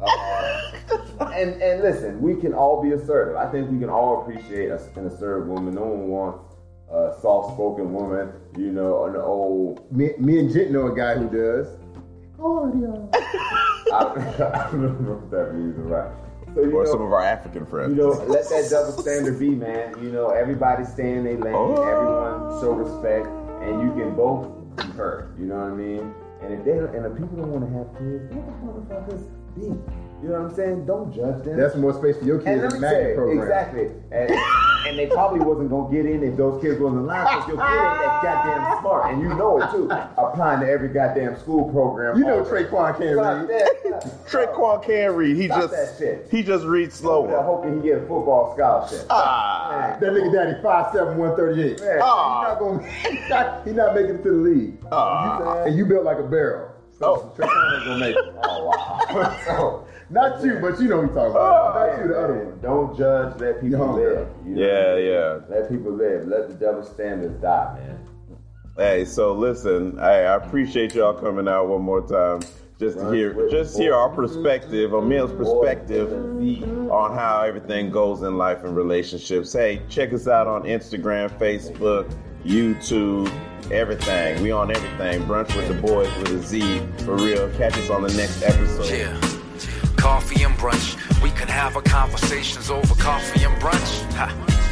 S3: Uh, and and listen, we can all be assertive. I think we can all appreciate a, an assertive woman. No one wants a soft-spoken woman. You know, an old.
S2: Me, me and Jit know a guy who does. Cardio.
S3: I, I don't know if that means right. So
S4: Or
S3: know,
S4: some of our African friends.
S3: You know, let that double standard be, man. You know, everybody stay in their lane,
S4: Oh.
S3: everyone show respect, and you can both be hurt. You know what I mean? And if they don't, and if people don't want to have kids, let the motherfuckers be. You know what I'm saying? Don't judge them.
S2: That's more space for your
S3: and
S2: kids
S3: let
S2: in
S3: me
S2: the
S3: say,
S2: magnet program.
S3: exactly. And, and they probably wasn't gonna get in if those kids wasn't alive because your kid ain't that goddamn smart, and you know it too. Applying to every goddamn school program.
S2: You know. Traquan can't read.
S4: Traquan can't read. He
S3: Stop
S4: just
S3: that shit.
S4: he just reads slower.
S3: hoping he get a football scholarship.
S4: Ah.
S2: That nigga daddy 5'7", 138.
S3: Man.
S4: Ah.
S2: He's not gonna he's not, not making it to the league.
S4: Ah.
S2: And you built like a barrel. So
S4: Oh.
S2: Traquan ain't gonna make it.
S3: Oh wow. so,
S2: Not you, but you know what he's talking about. Oh, not you, the other one.
S3: Don't judge. Let people
S2: Young
S3: live.
S2: girl.
S3: You know?
S4: Yeah, yeah.
S3: Let people live. Let the double standards die, man.
S4: Hey, so listen, I, I appreciate y'all coming out one more time just to
S3: Run
S4: hear
S3: with
S4: just
S3: the
S4: hear our
S3: boys.
S4: perspective, Emil's perspective
S3: Boys with the Z.
S4: on how everything goes in life and relationships. Hey, check us out on Instagram, Facebook, YouTube, everything. We on everything. Brunch with the boys with a Z for real. Catch us on the next episode.
S5: Yeah. Coffee and brunch. We can have our conversations over coffee and brunch. Ha.